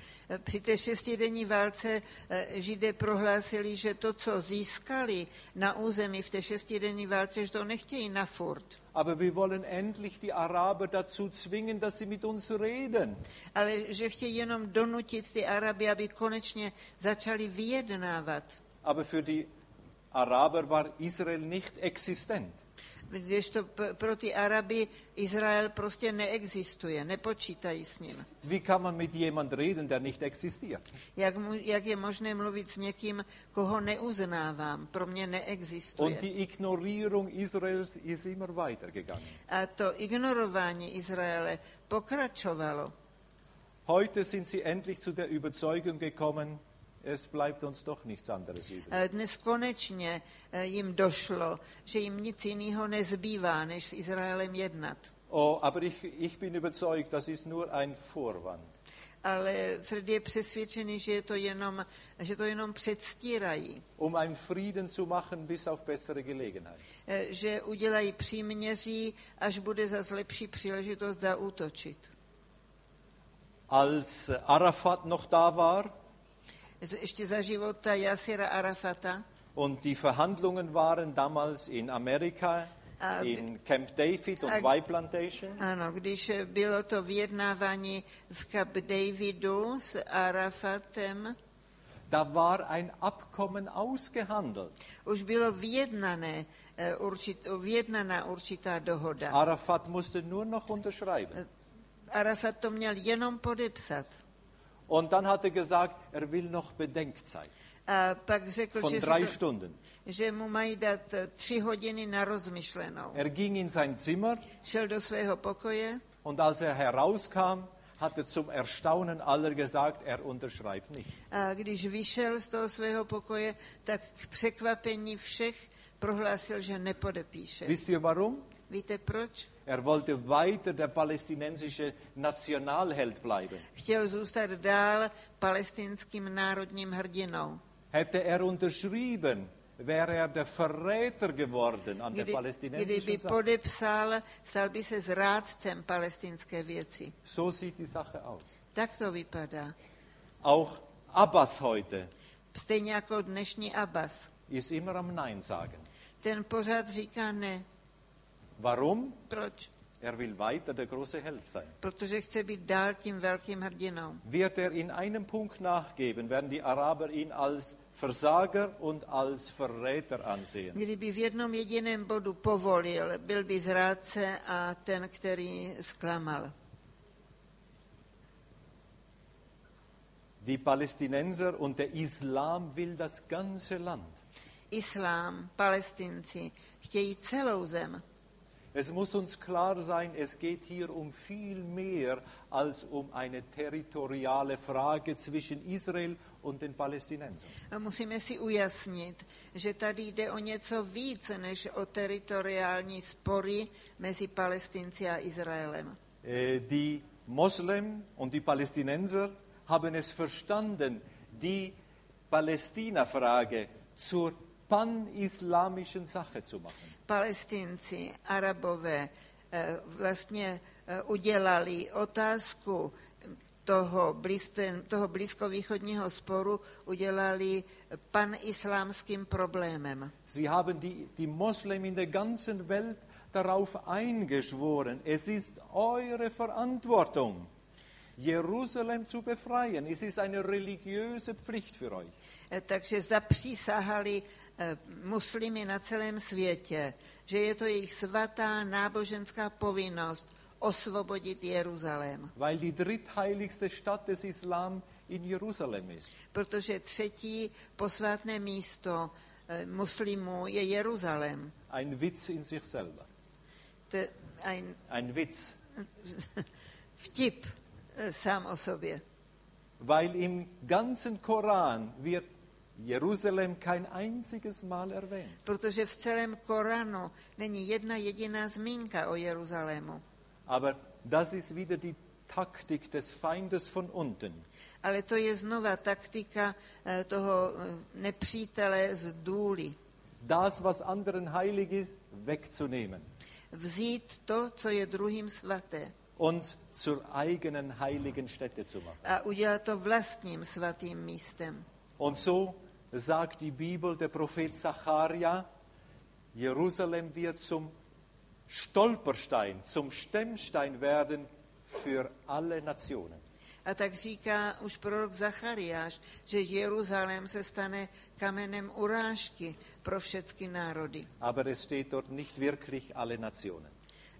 Při té šestidenní válce eh, Židé prohlásili, že to, co získali na území v té šestidenní válce, že to nechtějí na furt, Aber wir wollen endlich die Araber dazu zwingen, dass sie mit uns reden. ale že chtějí jenom donutit ty Araby, aby konečně začali vyjednávat. Aber für die Araber war Israel nicht existent. Když to p- pro ty Araby Izrael prostě neexistuje, nepočítají s ním. Wie kann man mit jemand reden, der nicht existiert? Jak, mu, jak je možné mluvit s někým, koho neuznávám, pro mě neexistuje. Und die Ignorierung Israels ist immer weitergegangen. A to ignorování Izraele pokračovalo. Heute sind sie endlich zu der Überzeugung gekommen, es bleibt uns doch nichts anderes übrig. Eh, Dnes konečně eh, jim došlo, že jim nic jiného nezbývá, než s Izraelem jednat. Oh, aber ich, ich bin überzeugt, das ist nur ein Vorwand. Ale Fred je přesvědčený, že, je to jenom, že to jenom předstírají, um einen Frieden zu machen bis auf bessere Gelegenheit. Eh, že udělají příměří, až bude za lepší příležitost zaútočit. Als Arafat noch da war Ještě za života Jasira Arafata und die Verhandlungen waren damals in Amerika A- in Camp David und A- Y Plantation. Ano, když bylo to vyjednávání v Camp Davidu s Arafatem, Da war ein Abkommen ausgehandelt. už bylo vyjednané, eh, určit, vyjednaná určitá dohoda. Arafat musste nur noch unterschreiben. Arafat to měl jenom podepsat. Und dann hat er gesagt, er will noch Bedenkzeit A pak řekl, von že, drei si to, Stunden. že mu mají dát eh, tři hodiny na rozmyšlenou. Er ging in sein Zimmer Šel do svého pokoje und als er herauskam, hat er zum Erstaunen aller gesagt, er unterschreibt nicht. a když vyšel z toho svého pokoje, tak k překvapení všech prohlásil, že nepodepíše. Wisst ihr warum? Víte proč? Er wollte weiter der palästinensische Nationalheld bleiben. Chtěl zůstat dál palestinským národním hrdinou. Hätte er unterschrieben, wäre er der Verräter geworden an der Kdy, palästinensischen kdyby Sache. podepsal, stal by se zrádcem palestinské věci. So sieht die Sache aus. Tak to vypadá. Auch Abbas heute Stejně jako dnešní Abbas. ist immer am Nein sagen. Ten pořád říká ne. Warum? Proč? Er will weiter der große Held sein. Protože chce být dál tím velkým hrdinou. Wird er in einem Punkt nachgeben, werden die Araber ihn als Versager und als Verräter ansehen. Kdyby v jednom jediném bodu povolil, byl by zrádce a ten, který zklamal. Die Palästinenser und der Islam will das ganze Land. Islám, palestinci chtějí celou zem. Es muss uns klar sein, es geht hier um viel mehr als um eine territoriale Frage zwischen Israel und den Palästinensern. Musíme si ujasnit, že tady jde o něco víc než o teritoriální spory mezi Palestinci a Izraelem. Äh, Die Moslem und die Palästinenser haben es verstanden, die Palästina-Frage zur pan-islamischen Sache zu machen. Palestinci, Arabové eh, vlastně eh, udělali otázku toho, blízten, toho blízkovýchodního sporu, udělali panislámským problémem. Sie haben die, die Moslem in der ganzen Welt darauf eingeschworen, es ist eure Verantwortung, Jerusalem zu befreien. Es ist eine religiöse Pflicht für euch. Eh, Takže zapřísahali muslimy na celém světě, že je to jejich svatá náboženská povinnost osvobodit Jeruzalém, Weil die drittheiligste Stadt des Islam in Jerusalem ist. protože třetí posvátné místo eh, muslimů je Jeruzalém. Ein Witz in sich selber. Je ein Ein Witz. vtip eh, sám o sobě. Weil im ganzen Koran wird Jerusalem kein einziges Mal erwähnt. Protože v celém Koranu není jedna jediná zmínka o Jeruzalému. Aber das ist wieder die Taktik des Feindes von unten. Ale to je znova taktika eh, toho eh, nepřítele z důly. Das, was anderen heilig ist, wegzunehmen. Vzít to, co je druhým svaté uns zur eigenen heiligen Stätte zu machen. a udělat to vlastním svatým místem. Und so sagt die Bibel, der Prophet Zacharia, Jerusalem wird zum Stolperstein, zum Stemmstein werden für alle Nationen. A tak říká už prorok Zachariáš, že Jeruzalém se stane kamenem urážky pro všechny národy. Aber es steht dort nicht wirklich alle Nationen.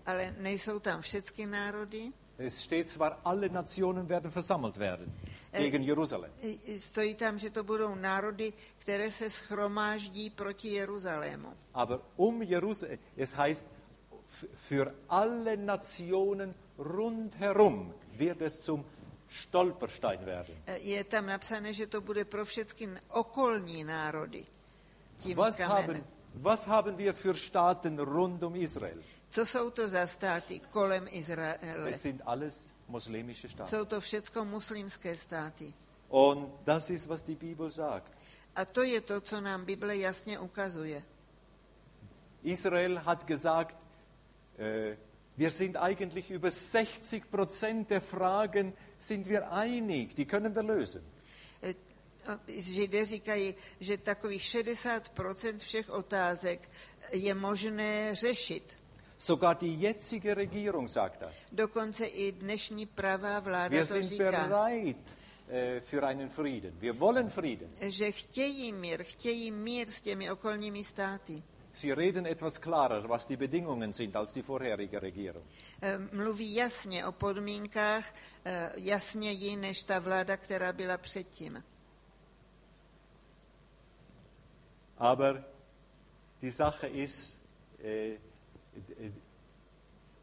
Ale nejsou tam všechny národy. Es steht zwar, alle Nationen werden versammelt werden gegen Jerusalem. I- Stojí tam, že to budou národy, které se schromáždí proti Jeruzalému. Aber um Jerusalem, es heißt, für alle Nationen rundherum wird es zum Stolperstein werden. E, Je tam napsané, že to bude pro všechny okolní národy. Tím Was haben, kamenem. was haben wir für Staaten rund um Israel? Co jsou to za státy kolem Izraele? Es sind alles muslimische Staaten. Jsou to všechno muslimské státy. Und das ist, was die Bibel sagt. A to je to, co nám Bible jasně ukazuje. Israel hat gesagt, äh, wir sind eigentlich über 60 Prozent der Fragen sind wir einig, die können wir lösen. E, Židé říkají, že takových 60% všech otázek je možné řešit. Sogar die jetzige Regierung sagt das. Dokonce i dnešní pravá vláda Wir to sind říká, bereit äh, für einen Frieden. Wir wollen Frieden. že chtějí mír, chtějí mír s těmi okolními státy. Sie reden etwas klarer, was die Bedingungen sind, als die vorherige Regierung. Eh, Mluví jasně o podmínkách, eh, jasněji než ta vláda, která byla předtím. Aber die Sache ist, äh, äh,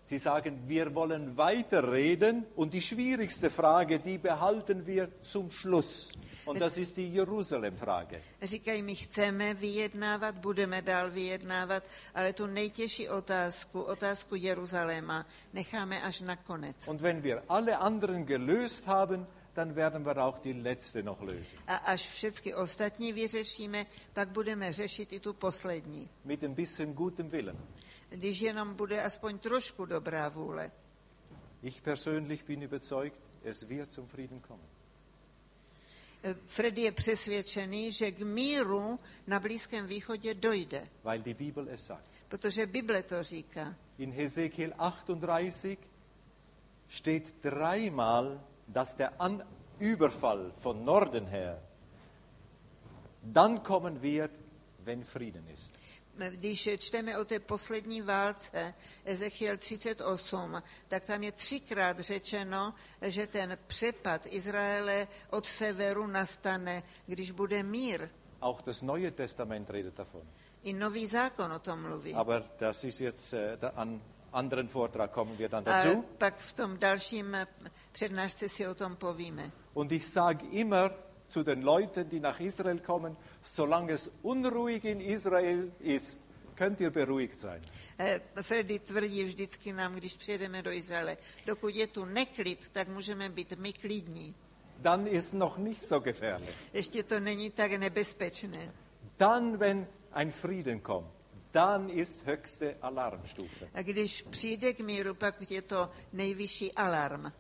sie sagen, wir wollen weiterreden und die schwierigste Frage, die behalten wir zum Schluss. Und das ist die Jerusalem-Frage. Říkají, my chceme vyjednávat, budeme dál vyjednávat, ale tu nejtěžší otázku, otázku Jeruzaléma, necháme až na konec. Und wenn wir alle anderen gelöst haben, dann werden wir auch die letzte noch lösen. A až všechny ostatní vyřešíme, pak budeme řešit i tu poslední. Mit ein bisschen gutem Willen. Když jenom bude aspoň trošku dobrá vůle. Ich persönlich bin überzeugt, es wird zum Frieden kommen. Eh, Fred je přesvědčený, že k míru na Blízkém východě dojde, Weil die Bibel es sagt. protože Bible to říká. In Hesekiel 38 steht dreimal, dass der An Überfall von Norden her dann kommen wird, wenn Frieden ist. Když čteme o té poslední válce, Ezechiel 38, tak tam je třikrát řečeno, že ten přepad Izraele od severu nastane, když bude mír. Auch das Neue Testament redet davon. I nový zákon o tom mluví. Aber das ist jetzt äh, da- an anderen Vortrag kommen wir dann A dazu. pak v tom dalším eh, přednášce si o tom povíme. Und ich sage immer zu den Leuten, die nach Israel kommen, solange es unruhig in Israel ist, könnt ihr beruhigt sein. Eh, Freddy tvrdí vždycky nám, když přijedeme do Izraele, dokud je tu neklid, tak můžeme být my klidní. Dann ist noch nicht so gefährlich. Ještě to není tak nebezpečné. Dann, wenn ein Frieden kommt, dann ist höchste Alarmstufe. A když přijde k míru, pak je to nejvyšší alarm.